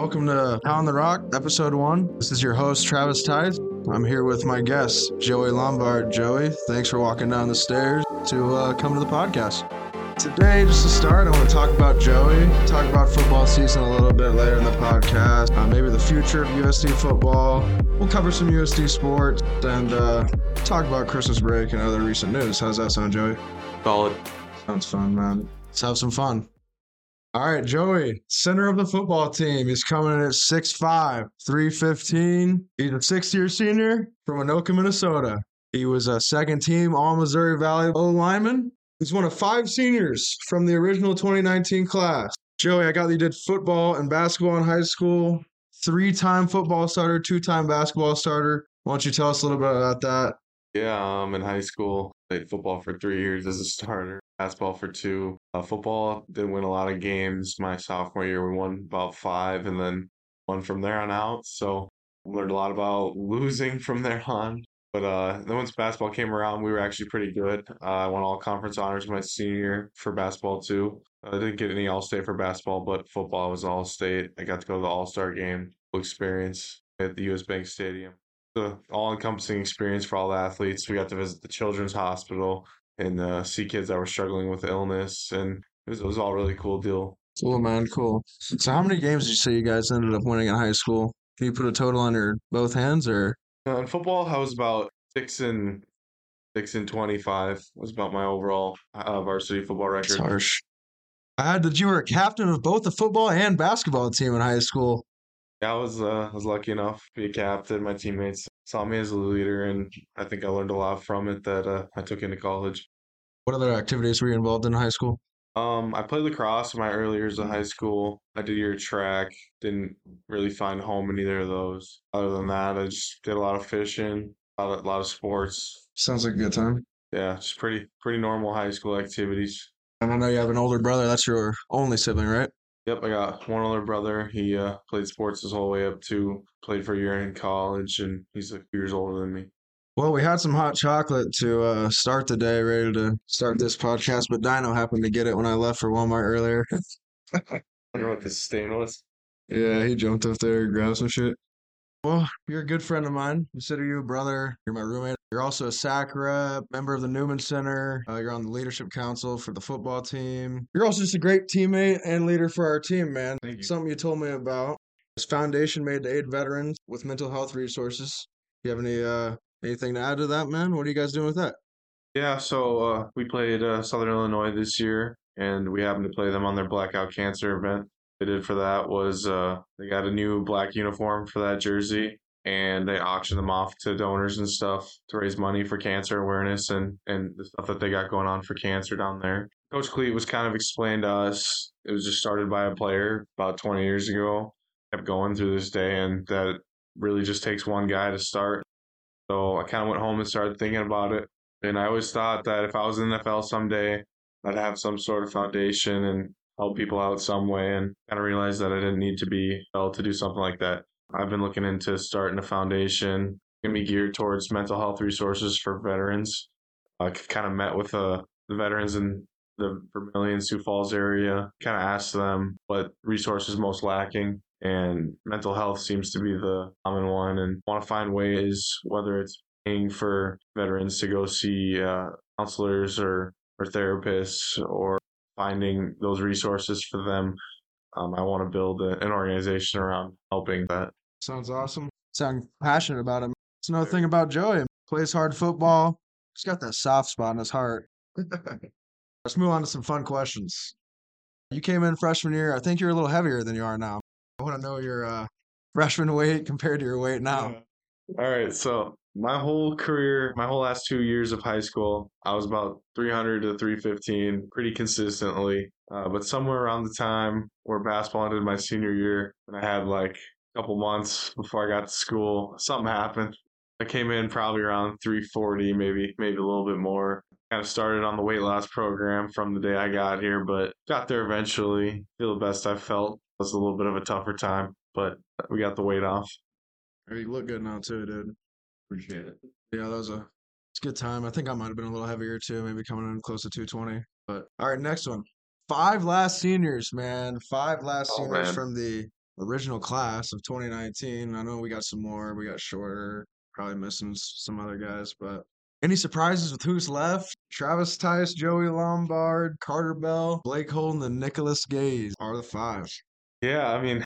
Welcome to Pound the Rock, episode one. This is your host, Travis Theis. I'm here with my guest, Joey Lombard. Joey, thanks for walking down the stairs to uh, come to the podcast. Today, just to start, I want to talk about Joey, talk about football season a little bit later in the podcast, uh, maybe the future of USD football. We'll cover some USD sports and uh, talk about Christmas break and other recent news. How's that sound, Joey? Solid. Sounds fun, man. Let's have some fun. All right, Joey, center of the football team. He's coming in at 6'5, 315. He's a sixth year senior from Anoka, Minnesota. He was a second team All Missouri Valley O lineman. He's one of five seniors from the original 2019 class. Joey, I got that you did football and basketball in high school, three time football starter, two time basketball starter. Why don't you tell us a little bit about that? Yeah, um, in high school, played football for three years as a starter, basketball for two. Uh, football didn't win a lot of games. My sophomore year, we won about five, and then won from there on out. So learned a lot about losing from there on. But uh, then once basketball came around, we were actually pretty good. Uh, I won all conference honors my senior year for basketball too. I didn't get any All State for basketball, but football was All State. I got to go to the All Star game, experience at the U.S. Bank Stadium the all-encompassing experience for all the athletes. We got to visit the Children's Hospital and uh, see kids that were struggling with illness, and it was, it was all really cool deal. Cool, man. Cool. So, how many games did you say you guys ended up winning in high school? Can you put a total on your both hands, or? Uh, in football, I was about six and six and twenty-five. Was about my overall uh, varsity football record. That's harsh. I had that you were a captain of both the football and basketball team in high school. Yeah, I was uh, I was lucky enough to be a captain. My teammates saw me as a leader, and I think I learned a lot from it that uh, I took into college. What other activities were you involved in high school? Um, I played lacrosse in my early years of high school. I did year track. Didn't really find home in either of those. Other than that, I just did a lot of fishing, a lot of, a lot of sports. Sounds like a good time. Yeah, it's pretty pretty normal high school activities. And I know you have an older brother. That's your only sibling, right? Yep, I got one older brother. He uh, played sports his whole way up to played for a year in college, and he's a few years older than me. Well, we had some hot chocolate to uh, start the day, ready to start this podcast, but Dino happened to get it when I left for Walmart earlier. I wonder what this stain was. Yeah, he jumped up there, grabbed some shit. Well, you're a good friend of mine. Consider you a brother. You're my roommate. You're also a SAC rep, member of the Newman Center. Uh, you're on the leadership council for the football team. You're also just a great teammate and leader for our team, man. Thank you. Something you told me about. This foundation made to aid veterans with mental health resources. Do you have any uh anything to add to that, man? What are you guys doing with that? Yeah, so uh, we played uh, Southern Illinois this year, and we happened to play them on their Blackout Cancer event. They did for that was uh, they got a new black uniform for that jersey, and they auctioned them off to donors and stuff to raise money for cancer awareness and and the stuff that they got going on for cancer down there. Coach Cleat was kind of explained to us. It was just started by a player about 20 years ago, kept going through this day, and that really just takes one guy to start. So I kind of went home and started thinking about it, and I always thought that if I was in the NFL someday, I'd have some sort of foundation and help people out some way, and kind of realized that I didn't need to be able to do something like that. I've been looking into starting a foundation, gonna be geared towards mental health resources for veterans. I kind of met with uh, the veterans in the Vermillion Sioux Falls area, kind of asked them what resources most lacking, and mental health seems to be the common one, and want to find ways, whether it's paying for veterans to go see uh, counselors or or therapists, or finding those resources for them. Um, I want to build a, an organization around helping that. Sounds awesome. Sound passionate about him. It's another thing about Joey. He Plays hard football. He's got that soft spot in his heart. Let's move on to some fun questions. You came in freshman year. I think you're a little heavier than you are now. I want to know your uh, freshman weight compared to your weight now. All right, so my whole career, my whole last two years of high school, I was about 300 to 315 pretty consistently. Uh, but somewhere around the time where basketball ended my senior year, and I had like a couple months before I got to school, something happened. I came in probably around 340, maybe maybe a little bit more. Kind of started on the weight loss program from the day I got here, but got there eventually. Feel the best I felt. It was a little bit of a tougher time, but we got the weight off. You look good now too, dude. Appreciate it. Yeah, that was a it's a good time. I think I might have been a little heavier too, maybe coming in close to 220. But all right, next one. Five last seniors, man. Five last Oh, seniors man. from the original class of 2019. I know we got some more. We got shorter, probably missing some other guys, but any surprises with who's left? Travis Theis, Joey Lombard, Carter Bell, Blake Holden, and Nicholas Gaze are the five. Yeah, I mean,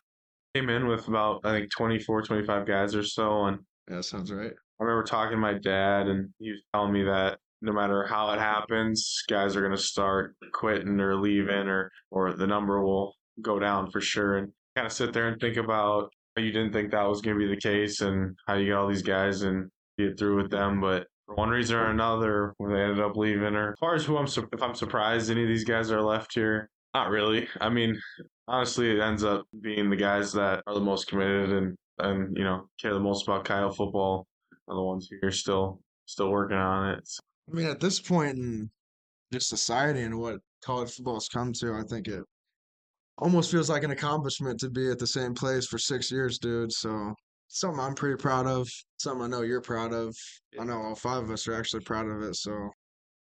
came in with about, I think, 24, 25 guys or so. And yeah, sounds right. I remember talking to my dad, and he was telling me that no matter how it happens, guys are going to start quitting or leaving, or, or the number will go down for sure. And kind of sit there and think about how you didn't think that was going to be the case and how you got all these guys and get through with them. But for one reason or another, when they ended up leaving, or as far as who I'm, if I'm surprised any of these guys are left here, not really. I mean, honestly, it ends up being the guys that are the most committed and and you know care the most about Kyle football are the ones who are still still working on it. I mean, at this point in just society and what college football has come to, I think it almost feels like an accomplishment to be at the same place for six years, dude. So something I'm pretty proud of. Something I know you're proud of. I know all five of us are actually proud of it. So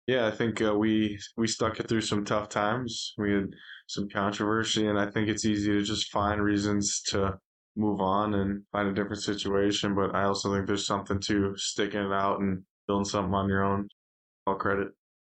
yeah, I think uh, we we stuck it through some tough times. We had some controversy, and I think it's easy to just find reasons to move on and find a different situation. But I also think there's something to sticking it out and building something on your own. All credit.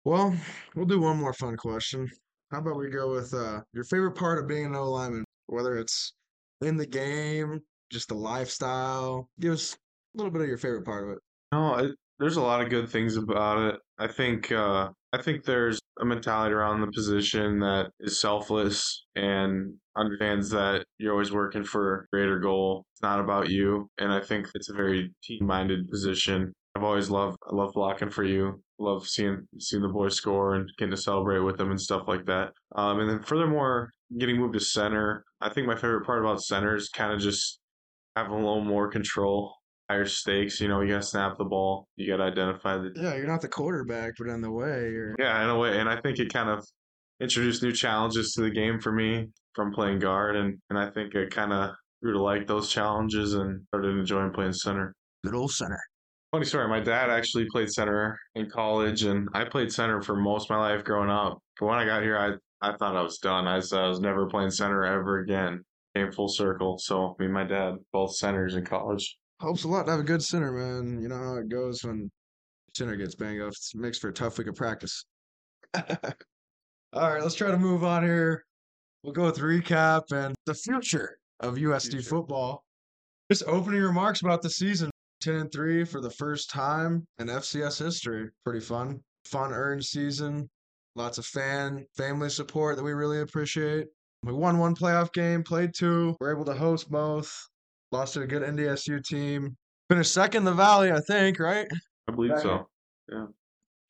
Well, we'll do one more fun question. How about we go with uh, your favorite part of being an O lineman? Whether it's in the game, just the lifestyle. Give us a little bit of your favorite part of it. No, it, there's a lot of good things about it. I think uh, I think there's a mentality around the position that is selfless and understands that you're always working for a greater goal. It's not about you, and I think it's a very team-minded position. I've always loved I love blocking for you. Love seeing seeing the boys score and getting to celebrate with them and stuff like that. Um, and then furthermore, getting moved to center. I think my favorite part about center is kind of just having a little more control higher stakes. You know, you got to snap the ball. You got to identify the. Yeah, you're not the quarterback, but in the way, you're. Yeah, in a way, and I think it kind of introduced new challenges to the game for me from playing guard, and and I think it kind of grew to like those challenges and started enjoying playing center. Good old center. Funny story. My dad actually played center in college, and I played center for most of my life growing up. But when I got here, I I thought I was done. I I was never playing center ever again. Came full circle. So me and my dad both centers in college helps a lot to have a good center, man. You know how it goes when center gets banged up. It makes for a tough week of practice. All right, let's try to move on here. We'll go with recap and the future of USD future. football. Just opening remarks about the season. 10 and 3 for the first time in FCS history. Pretty fun. Fun earned season. Lots of fan, family support that we really appreciate. We won one playoff game, played two. We're able to host both. Lost to a good NDSU team. Finished second in the Valley, I think, right? I believe so. Yeah.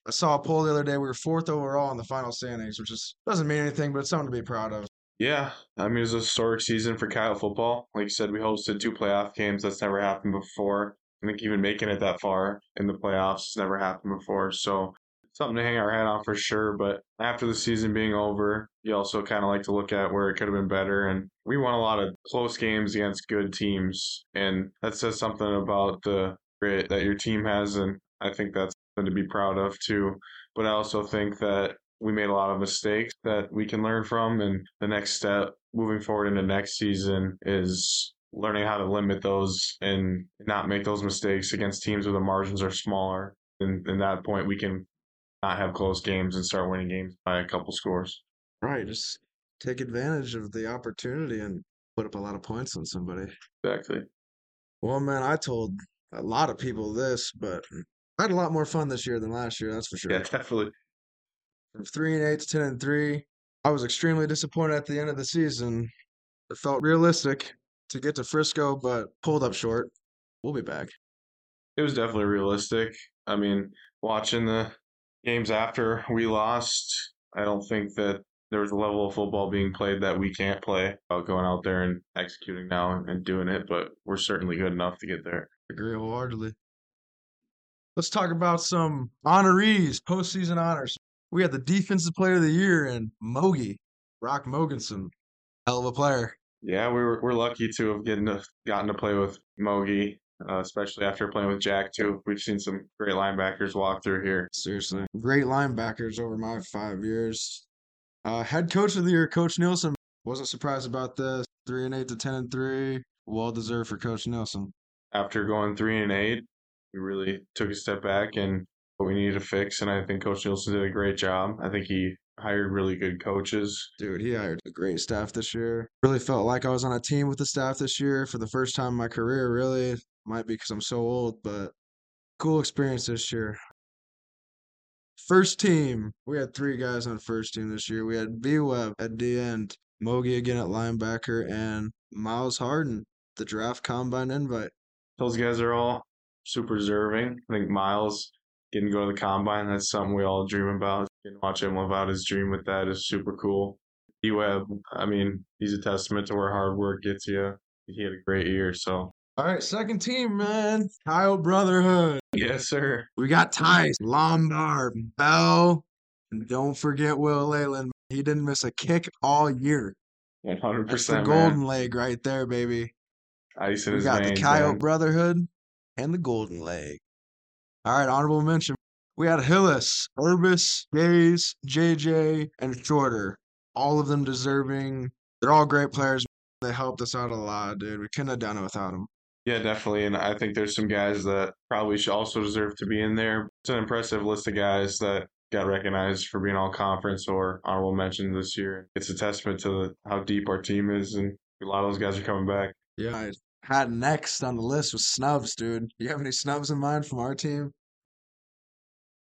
I saw a poll the other day. We were fourth overall in the final standings, which is doesn't mean anything, but it's something to be proud of. Yeah, I mean it was a historic season for Kyle football. Like you said, we hosted two playoff games. That's never happened before. I think even making it that far in the playoffs has never happened before. So something to hang our hat on for sure. But after the season being over, you also kind of like to look at where it could have been better. And we won a lot of close games against good teams. And that says something about the grit that your team has. And I think that's something to be proud of too. But I also think that we made a lot of mistakes that we can learn from. And the next step moving forward into next season is learning how to limit those and not make those mistakes against teams where the margins are smaller. And in that point, we can not have close games and start winning games by a couple scores. Right. Just take advantage of the opportunity and put up a lot of points on somebody. Exactly. Well, man, I told a lot of people this, but I had a lot more fun this year than last year. That's for sure. Yeah, definitely. From three and eight to ten and three, I was extremely disappointed at the end of the season. It felt realistic to get to Frisco, but pulled up short. We'll be back. It was definitely realistic. I mean, watching the games after we lost, I don't think that there was a level of football being played that we can't play about going out there and executing now and doing it, but we're certainly good enough to get there. Agree wholeheartedly. Let's talk about some honorees, postseason honors. We had the defensive player of the year and Mogi, Brock Mogensen. Hell of a player. Yeah, we were we're lucky to have getting to, gotten to play with Mogi uh, especially after playing with Jack too. We've seen some great linebackers walk through here. Seriously, great linebackers over my five years. Uh, head coach of the year, Coach Nielson, wasn't surprised about this. three and eight to ten and three. Well deserved for Coach Nielson. After going three and eight, we really took a step back and what we needed to fix. And I think Coach Nielson did a great job. I think he hired really good coaches. Dude, he hired a great staff this year. Really felt like I was on a team with the staff this year for the first time in my career, really. Might be because I'm so old, but cool experience this year. First team, we had three guys on first team this year. We had B Web at the end, Mogi again at linebacker, and Myles Harden, the draft combine invite. Those guys are all super deserving. I think Myles getting to go to the combine, that's something we all dream about. Getting watch him live out his dream with that is super cool. B Web, I mean, he's a testament to where hard work gets you. He had a great year, so. All right, second team, man. Kyle Brotherhood. Yes, sir. We got Theis, Lombard, Bell, and don't forget Will Leyland. He didn't miss a kick all year. 100%. That's the man. golden leg right there, baby. Ice We got veins, the Coyote man. Brotherhood and the Golden Leg. All right, honorable mention. We had Hillis, Urbis, Gaze, JJ, and Shorter. All of them deserving. They're all great players. They helped us out a lot, dude. We couldn't have done it without them. Yeah, definitely. And I think there's some guys that probably should also deserve to be in there. It's an impressive list of guys that got recognized for being all conference or honorable mention this year. It's a testament to how deep our team is, and a lot of those guys are coming back. Yeah, I had next on the list was snubs, dude. You have any snubs in mind from our team?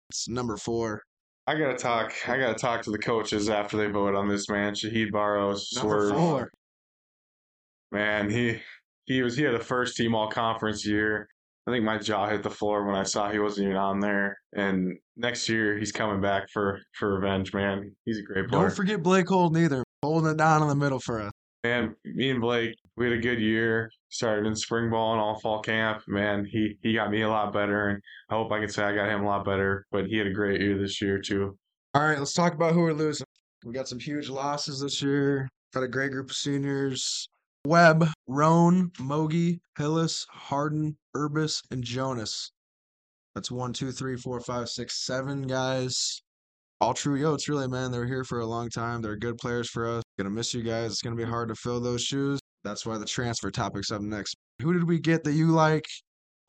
It's number four. I gotta talk. I gotta talk to the coaches after they vote on this man. Shahid Barrows, Number Swerve. four. Man, he he was he had a first team all conference year. I think my jaw hit the floor when I saw he wasn't even on there. And next year he's coming back for for revenge, man. He's a great player. Don't forget Blake Holden either. Holding it down in the middle for us. Man, me and Blake, we had a good year. Started in spring ball and all fall camp. Man, he he got me a lot better, and I hope I can say I got him a lot better. But he had a great year this year too. All right, let's talk about who we're losing. We got some huge losses this year. Got a great group of seniors. Webb, Roan, Mogi, Hillis, Harden, Urbis, and Jonas. That's one, two, three, four, five, six, seven guys. All true Yotes, really, man. They're here for a long time. They're good players for us. Gonna miss you guys. It's gonna be hard to fill those shoes. That's why the transfer topic's up next. Who did we get that you like?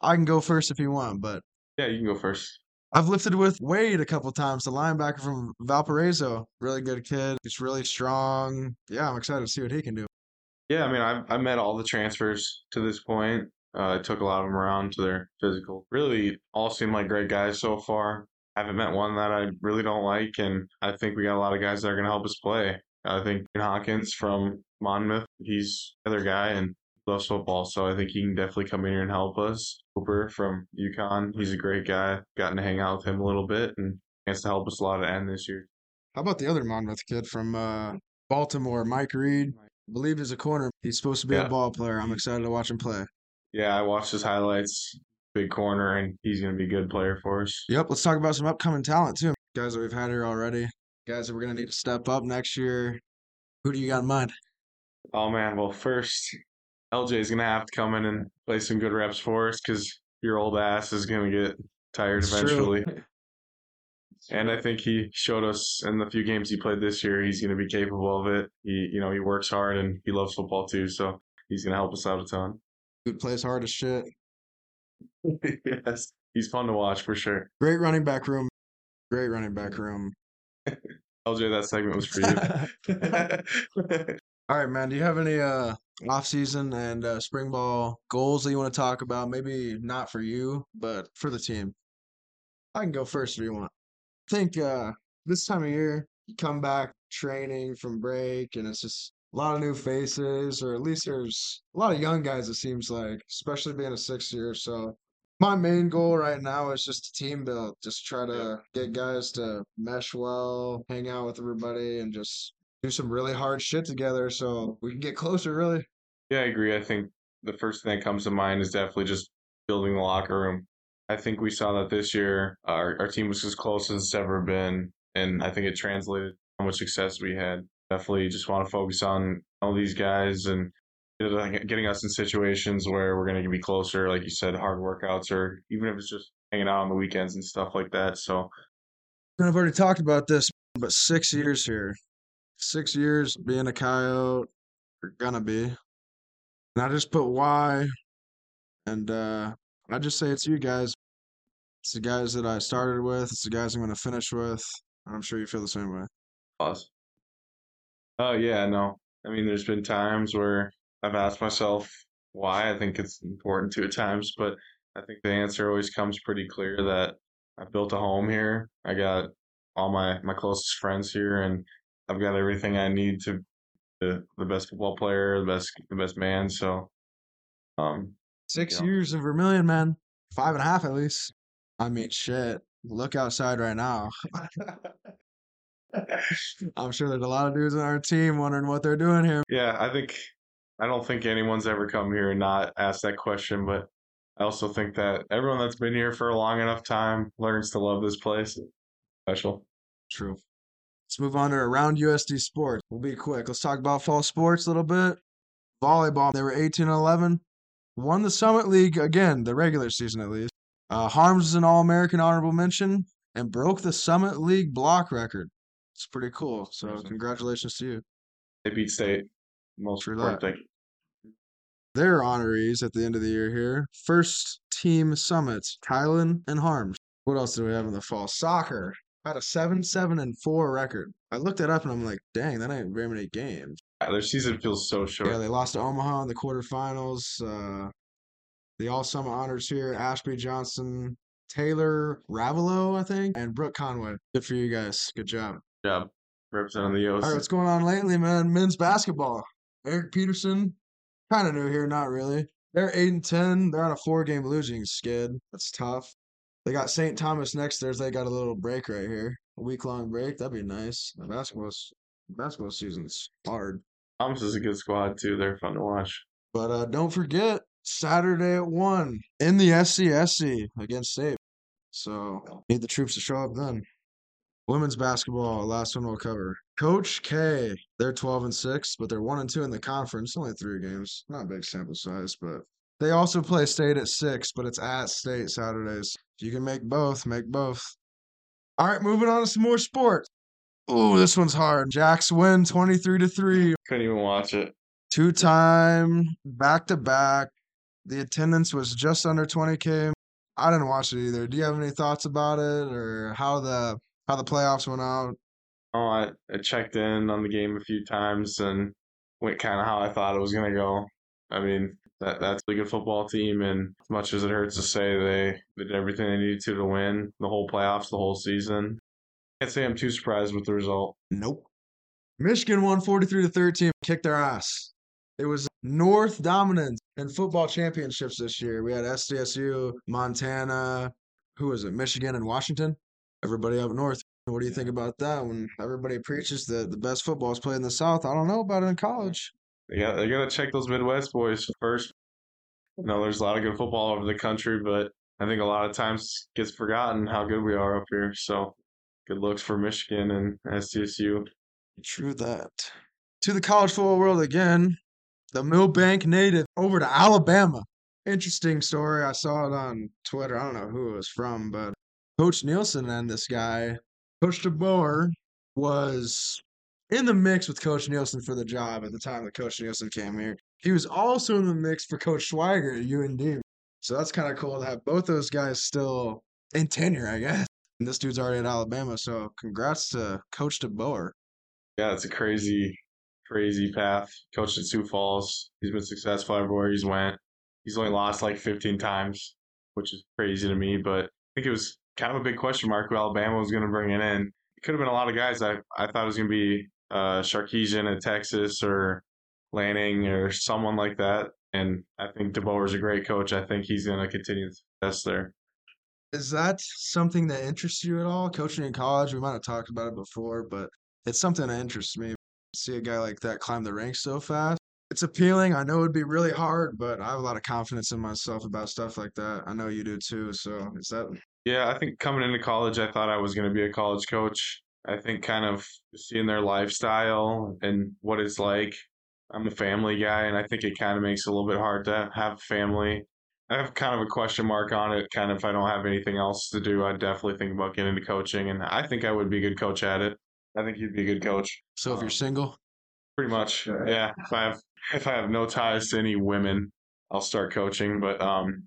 I can go first if you want, but Yeah, you can go first. I've lifted with Wade a couple times, the linebacker from Valparaiso. Really good kid. He's really strong. Yeah, I'm excited to see what he can do. Yeah, I mean, I I met all the transfers to this point. Uh, I took a lot of them around to their physical. Really, all seem like great guys so far. I haven't met one that I really don't like, and I think we got a lot of guys that are going to help us play. I think Hawkins from Monmouth, he's another guy and loves football, so I think he can definitely come in here and help us. Cooper from UConn, he's a great guy. Gotten to hang out with him a little bit and chance to help us a lot at end this year. How about the other Monmouth kid from uh, Baltimore, Mike Reed? Believe he's a corner. He's supposed to be Yeah. a ball player. I'm excited to watch him play. Yeah, I watched his highlights. Big corner, and he's going to be a good player for us. Yep, let's talk about some upcoming talent too. Guys that we've had here already. Guys that we're gonna need to step up next year. Who do you got in mind? Oh man, well first LJ is gonna have to come in and play some good reps for us because your old ass is gonna get tired It's true. And I think he showed us in the few games he played this year he's gonna be capable of it. He you know, he works hard and he loves football too, so he's gonna help us out a ton. He plays hard as shit. yes. He's fun to watch for sure. Great running back room. Great running back room. LJ, that segment was for you. All right, man. Do you have any uh off season and uh, spring ball goals that you want to talk about? Maybe not for you, but for the team. I can go first if you want. I think uh this time of year, you come back training from break, and it's just a lot of new faces, or at least there's a lot of young guys. It seems like, especially being a sixth year. So my main goal right now is just a team build. Just try to get guys to mesh well, hang out with everybody, and just do some really hard shit together so we can get closer, really. Yeah, I agree. I think the first thing that comes to mind is definitely just building the locker room. I think we saw that this year. Our, our team was as close as it's ever been, and I think it translated how much success we had. Definitely just want to focus on all these guys and getting us in situations where we're going to be closer, like you said, hard workouts, or even if it's just hanging out on the weekends and stuff like that. So, I've already talked about this, but six years here. Six years being a coyote, You're gonna be. And I just put why, and uh, I just say it's you guys. It's the guys that I started with. It's the guys I'm gonna finish with. I'm sure you feel the same way. Pause. Oh yeah, no. I mean, there's been times where I've asked myself why. I think it's important to at times, but I think the answer always comes pretty clear that I built a home here. I got all my my closest friends here, and I've got everything I need to the the best football player, the best the best man. So, um, Six Yeah. years in Vermillion, man. Five and a half at least. I mean, shit. Look outside right now. I'm sure there's a lot of dudes on our team wondering what they're doing here. yeah, I think I don't think anyone's ever come here and not asked that question, but I also think that everyone that's been here for a long enough time learns to love this place. Special. True. Let's move on to around USD sports. We'll be quick. Let's talk about fall sports a little bit. Volleyball, they were 18 and 11. Won the Summit League again, the regular season at least. Uh, Harms is an All American honorable mention and broke the Summit League block record. It's pretty cool. So, Awesome. congratulations to you. They beat state. Most True important that. thing. Their honorees at the end of the year here. First team summits, Kylan and Harms. What else do we have in the fall? Soccer had a 7 7 and 4 record. I looked it up and I'm like, dang, that ain't very many games. Yeah, their season feels so short. Yeah, they lost to Omaha in the quarterfinals. Uh, the all summit honors here Ashby Johnson, Taylor Ravelo, I think, and Brooke Conway. Good for you guys. Good job. Good job representing the O's. All right, what's going on lately, man? Men's basketball. Eric Peterson, kind of new here, not really. They're eight and ten. They're on a four-game losing skid. That's tough. They got St. Thomas next Thursday. They got a little break right here, a week-long break. That'd be nice. The basketball's basketball season's hard. Thomas is a good squad too. They're fun to watch. But uh, don't forget Saturday at one in the SCSC against State. So need the troops to show up then. Women's basketball, last one we'll cover. Coach K, they're 12 and 6, but they're 1 and 2 in the conference. Only three games. Not a big sample size, but they also play state at 6, but it's at state Saturdays. If you can make both, make both. All right, moving on to some more sports. Ooh, this one's hard. Jacks win 23 to 3. Couldn't even watch it. Two time, back to back. The attendance was just under 20k. I didn't watch it either. Do you have any thoughts about it or how the how the playoffs went out? Oh, I, I checked in on the game a few times and went kind of how I thought it was gonna go. I mean, that that's a good football team, and as much as it hurts to say, they, they did everything they needed to to win the whole playoffs, the whole season. Can't say I'm too surprised with the result. Nope. Michigan won 43 to 13, kicked their ass. It was North dominance in football championships this year. We had SDSU, Montana, who was it? Michigan and Washington. Everybody up north. What do you think about that? When everybody preaches that the best football is played in the South, I don't know about it in college. They got they gotta check those Midwest boys first. You know, there's a lot of good football over the country, but I think a lot of times gets forgotten how good we are up here. So good looks for Michigan and SDSU. True that. To the college football world again, the Milbank native over to Alabama. Interesting story. I saw it on Twitter. I don't know who it was from, but Coach Nielson and this guy, Coach DeBoer, was in the mix with Coach Nielson for the job at the time that Coach Nielson came here. He was also in the mix for Coach Schweigert at UND. So that's kind of cool to have both those guys still in tenure, I guess. And this dude's already at Alabama, so congrats to Coach DeBoer. Yeah, it's a crazy, crazy path. Coached at Sioux Falls. He's been successful everywhere he's went. He's only lost like 15 times, which is crazy to me. But I think it was kind of a big question mark who Alabama was going to bring it in. It could have been a lot of guys. I I thought it was going to be uh, Sarkisian at Texas or Lanning or someone like that. And I think DeBoer's a great coach. I think he's going to continue success there. Is that something that interests you at all? Coaching in college, we might have talked about it before, but it's something that interests me. See a guy like that climb the ranks so fast. It's appealing. I know it'd be really hard, but I have a lot of confidence in myself about stuff like that. I know you do too. So is that Yeah, I think coming into college, I thought I was going to be a college coach. I think kind of seeing their lifestyle and what it's like. I'm a family guy, and I think it kind of makes it a little bit hard to have family. I have kind of a question mark on it. Kind of, if I don't have anything else to do, I'd definitely think about getting into coaching, and I think I would be a good coach at it. I think you'd be a good coach. so? If you're Um, single, Pretty much, yeah. If I have if I have no ties to any women, I'll start coaching. But um,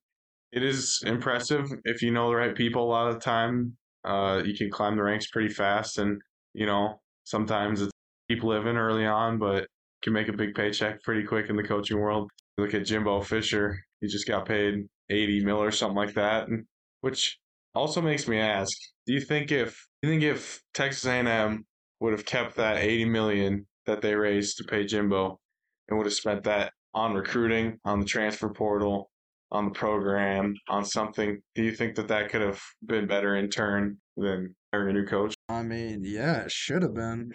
it is impressive if you know the right people. A lot of the time, uh, you can climb the ranks pretty fast, and you know sometimes it's keep living early on, but can make a big paycheck pretty quick in the coaching world. Look at Jimbo Fisher; he just got paid eighty mil or something like that, and, which also makes me ask: Do you think if do you think if Texas A&M would have kept that eighty million that they raised to pay Jimbo, and would have spent that on recruiting, on the transfer portal, on the program, on something, do you think that that could have been better in turn than hiring a new coach? I mean, yeah, it should have been,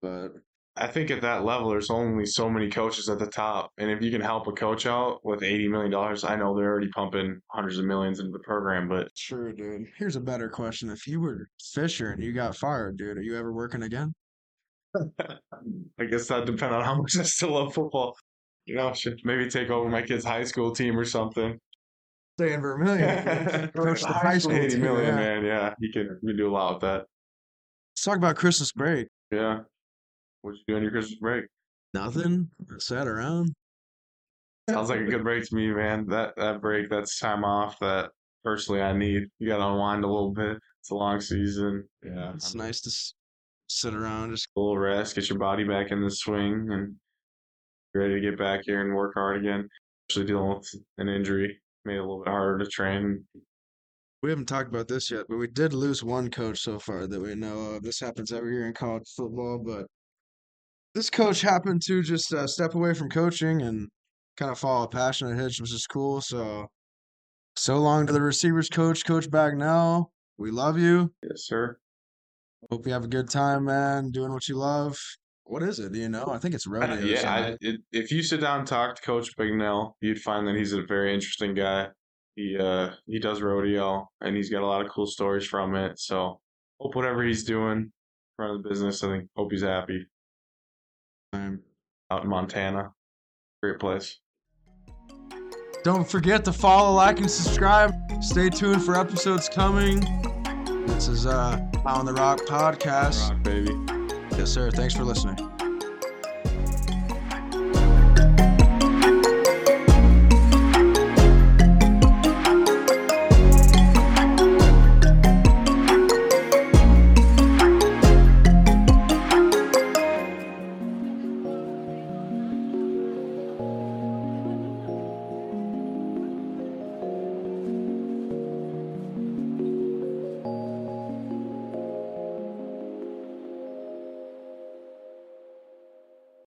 but I think at that level, there's only so many coaches at the top, and if you can help a coach out with eighty million dollars, I know they're already pumping hundreds of millions into the program, but true, dude. Here's a better question: If you were Fisher and you got fired, dude, are you ever working again? I guess that depends on how much I still love football. You know, should maybe take over my kid's high school team or something. Stay in Vermillion, coach the high school Eighty team. million, yeah. man. Yeah, he can. We do a lot with that. Let's talk about Christmas break. Yeah. What'd you do on your Christmas break? Nothing. I sat around. Sounds like a good break to me, man. That that break, that's time off that personally I need. You got to unwind a little bit. It's a long season. Yeah, It's I'm- nice to s- sit around. Just a little rest, get your body back in the swing, and ready to get back here and work hard again. Especially dealing with an injury made it a little bit harder to train. we haven't talked about this yet, but we did lose one coach so far that we know of. This happens every year in college football, but this coach happened to just uh, step away from coaching and kind of follow a passion of his, which is cool. So, so long to the receivers coach, Coach Bagnell. We love you. Yes, sir. Hope you have a good time, man. Doing what you love. What is it? Do you know? I think it's rodeo. or yeah, I, it, if you sit down and talk to Coach Bignell, you'd find that he's a very interesting guy. He uh he does rodeo and he's got a lot of cool stories from it. So hope whatever he's doing, running the business, I think hope he's happy out in Montana. Great place. Don't forget to follow, like, and subscribe. Stay tuned for episodes coming. This is uh On the Rock podcast. Rock, baby. Yes, sir. Thanks for listening.